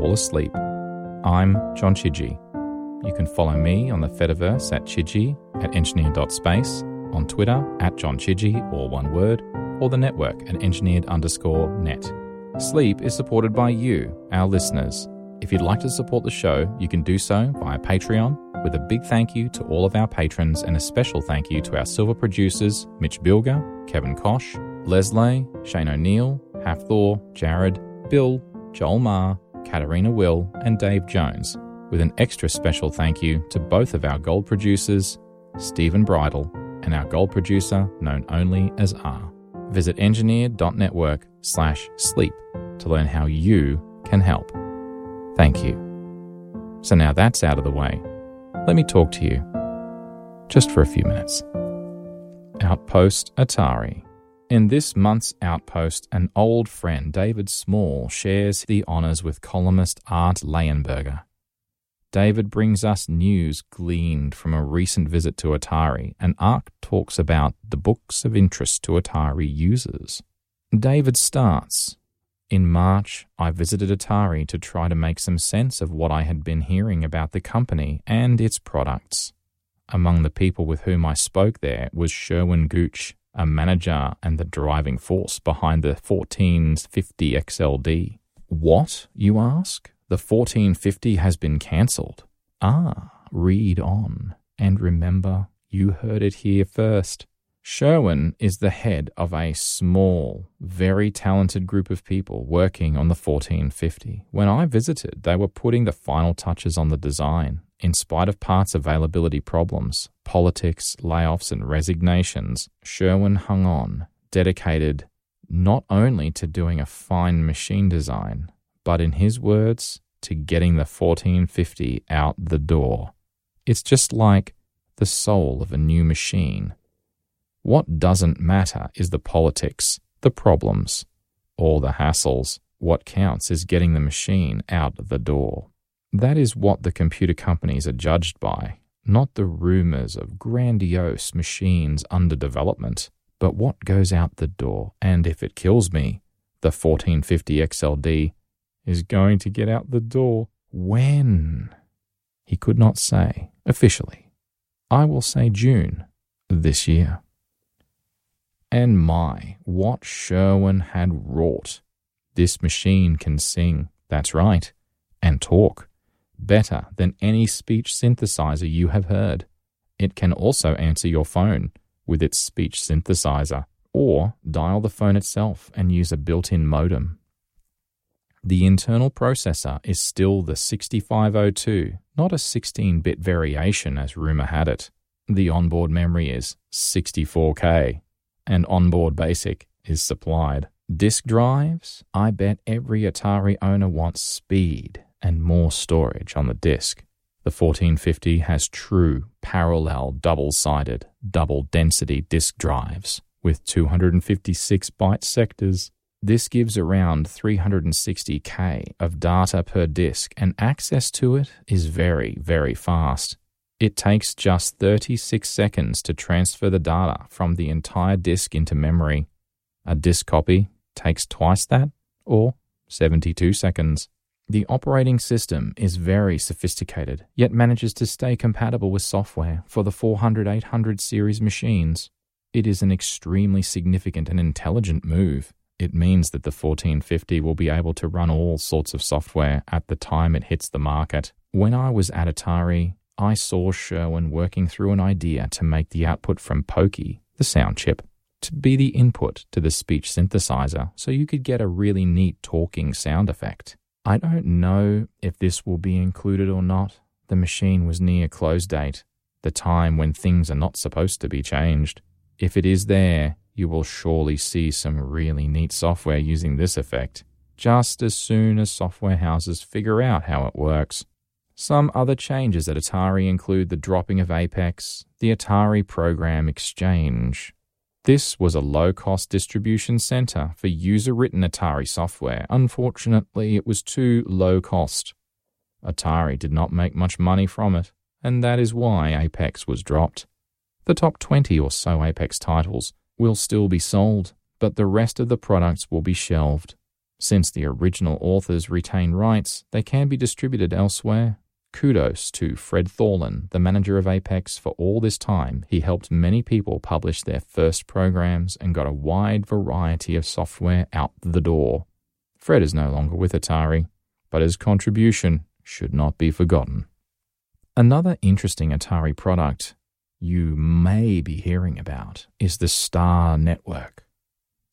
fall asleep. I'm John Chidgey. You can follow me on the Fediverse at Chidgey, at engineer.space, on Twitter at John Chidgey, all one word, or the network at engineered underscore net. Sleep is supported by you, our listeners. If you'd like to support the show, you can do so via Patreon, with a big thank you to all of our patrons and a special thank you to our silver producers Mitch Bilger, Kevin Kosh, Leslie, Shane O'Neill, Hafthor, Jared, Bill, Joel Marr, Katarina Will, and Dave Jones, with an extra special thank you to both of our gold producers, Stephen Bridle, and our gold producer known only as R. Visit engineer.network slash sleep to learn how you can help. Thank you. So now that's out of the way, let me talk to you just for a few minutes. Outpost Atari. In this month's Outpost, an old friend, David Small, shares the honours with columnist Art Leyenberger. David brings us news gleaned from a recent visit to Atari, and Art talks about the books of interest to Atari users. David starts In March, I visited Atari to try to make some sense of what I had been hearing about the company and its products. Among the people with whom I spoke there was Sherwin Gooch, a manager and the driving force behind the 1450 XLD. What, you ask? The 1450 has been cancelled. Ah, read on, and remember, you heard it here first. Sherwin is the head of a small, very talented group of people working on the 1450. When I visited, they were putting the final touches on the design. In spite of parts availability problems, politics, layoffs, and resignations, Sherwin hung on, dedicated not only to doing a fine machine design, but in his words, to getting the 1450 out the door. It's just like the soul of a new machine. What doesn't matter is the politics, the problems, or the hassles. What counts is getting the machine out the door. That is what the computer companies are judged by, not the rumors of grandiose machines under development, but what goes out the door. And if it kills me, the 1450 XLD is going to get out the door. When? He could not say officially. I will say June this year. And my, what Sherwin had wrought. This machine can sing, that's right, and talk better than any speech synthesizer you have heard. It can also answer your phone with its speech synthesizer, or dial the phone itself and use a built in modem. The internal processor is still the 6502, not a 16 bit variation as rumor had it. The onboard memory is 64K, and onboard basic is supplied. Disk drives? I bet every Atari owner wants speed and more storage on the disk. The 1450 has true parallel double sided, double density disk drives with 256 byte sectors. This gives around 360k of data per disk, and access to it is very, very fast. It takes just 36 seconds to transfer the data from the entire disk into memory. A disk copy takes twice that, or 72 seconds. The operating system is very sophisticated, yet manages to stay compatible with software for the 400 800 series machines. It is an extremely significant and intelligent move. It means that the 1450 will be able to run all sorts of software at the time it hits the market. When I was at Atari, I saw Sherwin working through an idea to make the output from Pokey, the sound chip, to be the input to the speech synthesizer so you could get a really neat talking sound effect. I don't know if this will be included or not. The machine was near close date, the time when things are not supposed to be changed. If it is there, you will surely see some really neat software using this effect, just as soon as software houses figure out how it works. Some other changes at Atari include the dropping of Apex, the Atari Program Exchange, this was a low cost distribution center for user written Atari software. Unfortunately, it was too low cost. Atari did not make much money from it, and that is why Apex was dropped. The top 20 or so Apex titles will still be sold, but the rest of the products will be shelved. Since the original authors retain rights, they can be distributed elsewhere. Kudos to Fred Thorlin, the manager of Apex, for all this time. He helped many people publish their first programs and got a wide variety of software out the door. Fred is no longer with Atari, but his contribution should not be forgotten. Another interesting Atari product you may be hearing about is the Star Network.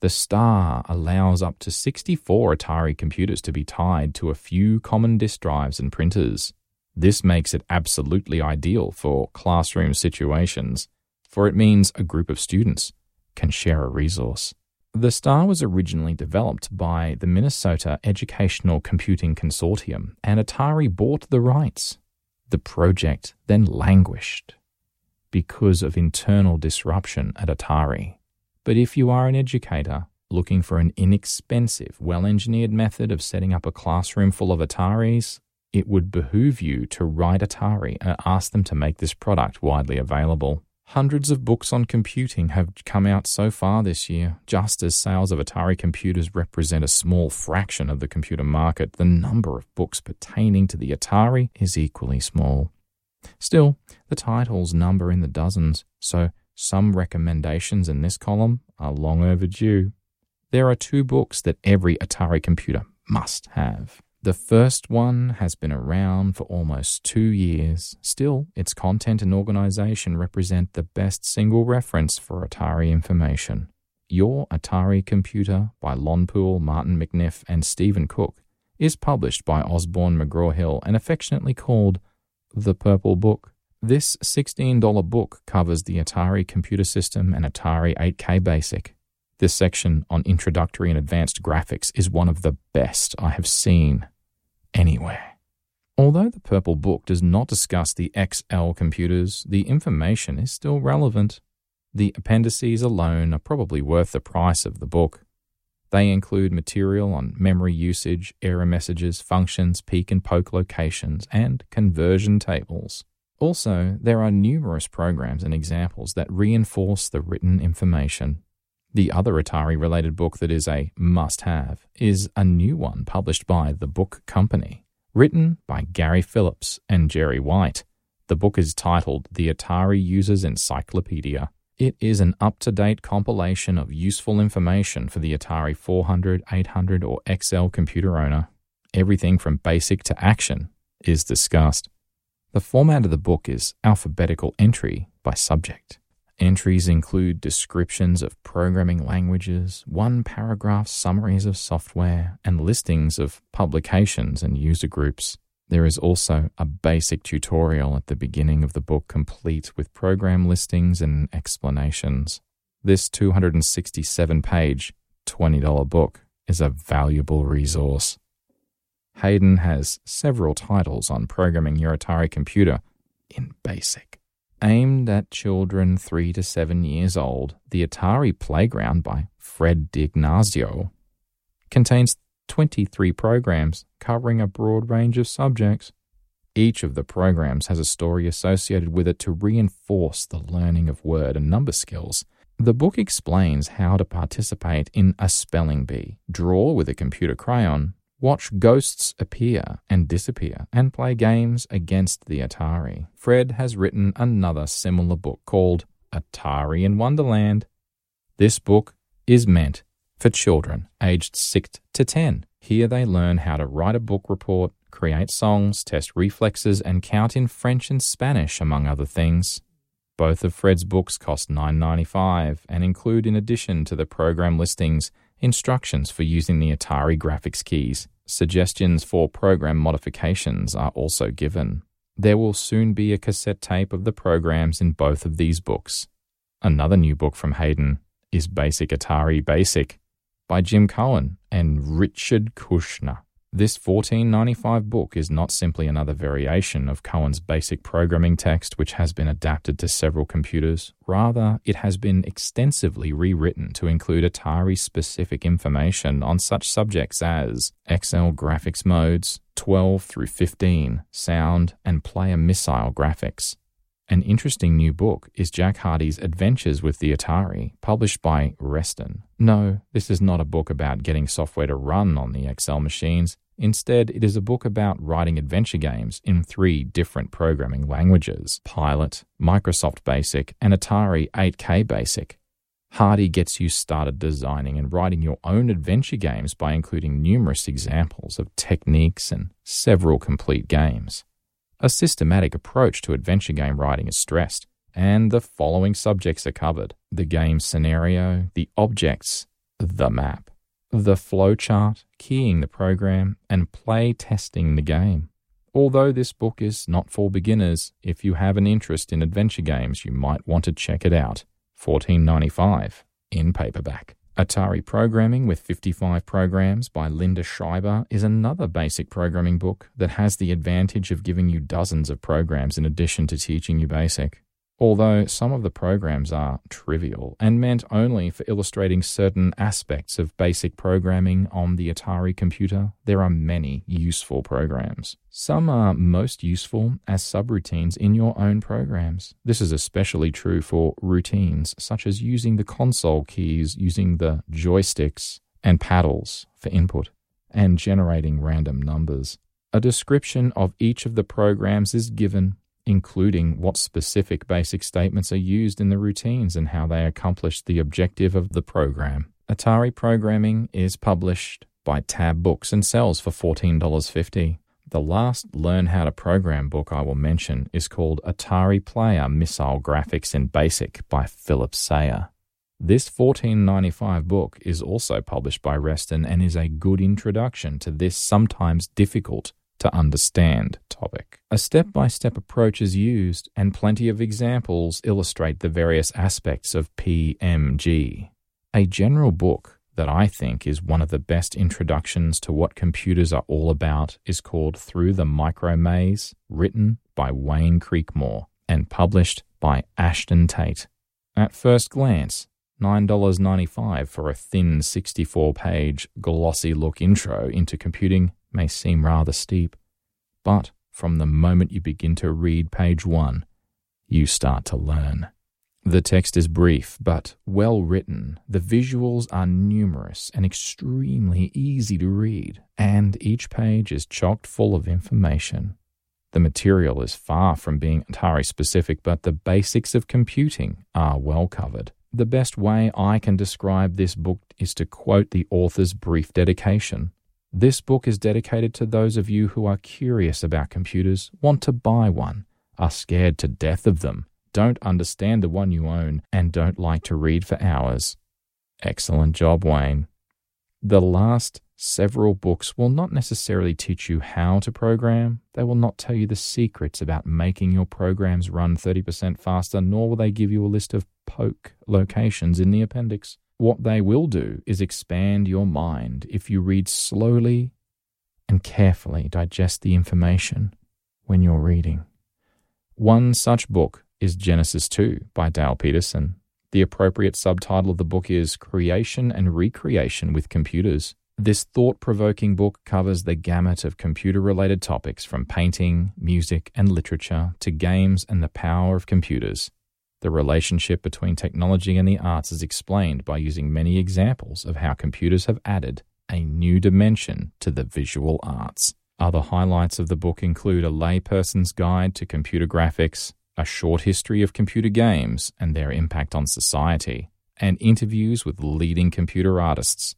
The Star allows up to 64 Atari computers to be tied to a few common disk drives and printers. This makes it absolutely ideal for classroom situations, for it means a group of students can share a resource. The STAR was originally developed by the Minnesota Educational Computing Consortium, and Atari bought the rights. The project then languished because of internal disruption at Atari. But if you are an educator looking for an inexpensive, well engineered method of setting up a classroom full of Ataris, it would behoove you to write Atari and ask them to make this product widely available. Hundreds of books on computing have come out so far this year. Just as sales of Atari computers represent a small fraction of the computer market, the number of books pertaining to the Atari is equally small. Still, the titles number in the dozens, so some recommendations in this column are long overdue. There are two books that every Atari computer must have. The first one has been around for almost two years. Still, its content and organization represent the best single reference for Atari information. Your Atari Computer by Lon Poole, Martin McNiff, and Stephen Cook is published by Osborne McGraw Hill and affectionately called The Purple Book. This $16 book covers the Atari computer system and Atari 8K Basic. This section on introductory and advanced graphics is one of the best I have seen anywhere. Although the Purple Book does not discuss the XL computers, the information is still relevant. The appendices alone are probably worth the price of the book. They include material on memory usage, error messages, functions, peek and poke locations, and conversion tables. Also, there are numerous programs and examples that reinforce the written information. The other Atari related book that is a must have is a new one published by The Book Company, written by Gary Phillips and Jerry White. The book is titled The Atari User's Encyclopedia. It is an up to date compilation of useful information for the Atari 400, 800, or XL computer owner. Everything from basic to action is discussed. The format of the book is alphabetical entry by subject. Entries include descriptions of programming languages, one paragraph summaries of software, and listings of publications and user groups. There is also a basic tutorial at the beginning of the book, complete with program listings and explanations. This 267 page, $20 book is a valuable resource. Hayden has several titles on programming your Atari computer in BASIC. Aimed at children 3 to 7 years old, the Atari Playground by Fred D'Ignazio contains 23 programs covering a broad range of subjects. Each of the programs has a story associated with it to reinforce the learning of word and number skills. The book explains how to participate in a spelling bee, draw with a computer crayon, watch ghosts appear and disappear, and play games against the Atari. Fred has written another similar book called Atari in Wonderland. This book is meant for children aged 6 to 10. Here they learn how to write a book report, create songs, test reflexes, and count in French and Spanish, among other things. Both of Fred's books cost $9.95 and include, in addition to the program listings, instructions for using the Atari graphics keys. Suggestions for program modifications are also given. There will soon be a cassette tape of the programs in both of these books. Another new book from Hayden is Basic Atari Basic by Jim Coan and Richard Kushner. This 1495 book is not simply another variation of Coan's basic programming text, which has been adapted to several computers. Rather, it has been extensively rewritten to include Atari specific information on such subjects as XL graphics modes, 12 through 15, sound, and player missile graphics, An interesting new book is Jack Hardy's Adventures with the Atari, published by Reston. No, this is not a book about getting software to run on the XL machines. Instead, it is a book about writing adventure games in three different programming languages Pilot, Microsoft Basic, and Atari 8K Basic. Hardy gets you started designing and writing your own adventure games by including numerous examples of techniques and several complete games. A systematic approach to adventure game writing is stressed, and the following subjects are covered the game scenario, the objects, the map, the flowchart, keying the program, and play testing the game. Although this book is not for beginners, if you have an interest in adventure games, you might want to check it out. 14.95 in paperback. Atari Programming with 55 Programs by Linda Schreiber is another basic programming book that has the advantage of giving you dozens of programs in addition to teaching you basic although some of the programs are trivial and meant only for illustrating certain aspects of basic programming on the Atari computer, there are many useful programs. Some are most useful as subroutines in your own programs. This is especially true for routines, such as using the console keys, using the joysticks and paddles for input, and generating random numbers. A description of each of the programs is given including what specific basic statements are used in the routines and how they accomplish the objective of the program. Atari Programming is published by Tab Books and sells for $14.50. The last Learn How to Program book I will mention is called Atari Player Missile Graphics in Basic by Philip Seyer. This 1495 book is also published by Reston and is a good introduction to this sometimes difficult to understand topic. A step by step approach is used, and plenty of examples illustrate the various aspects of PMG. A general book that I think is one of the best introductions to what computers are all about is called Through the Micro Maze, written by Wayne Creekmore and published by Ashton Tate. At first glance, $9.95 for a thin 64 page glossy look intro into computing may seem rather steep, but from the moment you begin to read page one, you start to learn. The text is brief but well written. The visuals are numerous and extremely easy to read, and each page is chocked full of information. The material is far from being Atari specific, but the basics of computing are well covered. The best way I can describe this book is to quote the author's brief dedication. This book is dedicated to those of you who are curious about computers, want to buy one, are scared to death of them, don't understand the one you own, and don't like to read for hours. Excellent job, Wayne. The last several books will not necessarily teach you how to program. They will not tell you the secrets about making your programs run 30% faster, nor will they give you a list of poke locations in the appendix. What they will do is expand your mind if you read slowly and carefully digest the information when you're reading. One such book is Genesis 2 by Dale Peterson. The appropriate subtitle of the book is Creation and Recreation with Computers. This thought provoking book covers the gamut of computer related topics from painting, music, and literature to games and the power of computers. The relationship between technology and the arts is explained by using many examples of how computers have added a new dimension to the visual arts. Other highlights of the book include a layperson's guide to computer graphics, a short history of computer games and their impact on society, and interviews with leading computer artists.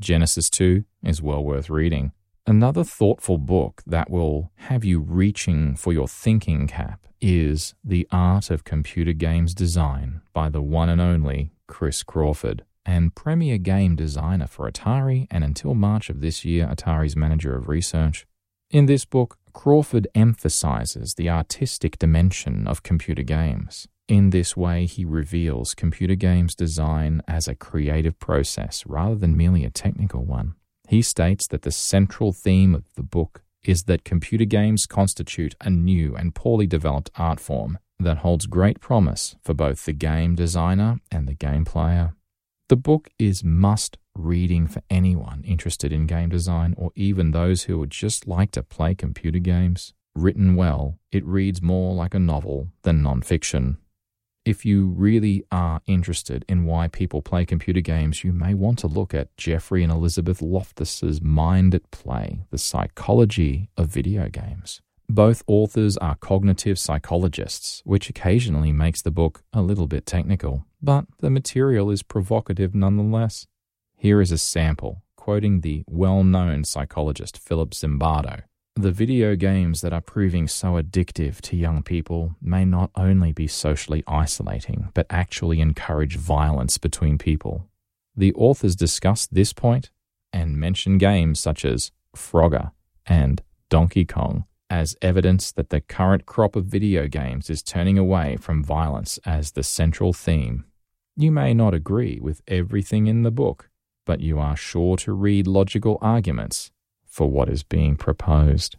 Genesis 2 is well worth reading. Another thoughtful book that will have you reaching for your thinking cap is The Art of Computer Games Design by the one and only Chris Crawford, and premier game designer for Atari and until March of this year, Atari's manager of research. In this book, Crawford emphasizes the artistic dimension of computer games. In this way, he reveals computer games design as a creative process rather than merely a technical one. He states that the central theme of the book is that computer games constitute a new and poorly developed art form that holds great promise for both the game designer and the game player. The book is must reading for anyone interested in game design or even those who would just like to play computer games. Written well, it reads more like a novel than nonfiction. If you really are interested in why people play computer games, you may want to look at Geoffrey and Elizabeth Loftus's Mind at Play The Psychology of Video Games. Both authors are cognitive psychologists, which occasionally makes the book a little bit technical, but the material is provocative nonetheless. Here is a sample, quoting the well known psychologist Philip Zimbardo. The video games that are proving so addictive to young people may not only be socially isolating, but actually encourage violence between people. The authors discuss this point and mention games such as Frogger and Donkey Kong as evidence that the current crop of video games is turning away from violence as the central theme. You may not agree with everything in the book, but you are sure to read logical arguments for what is being proposed.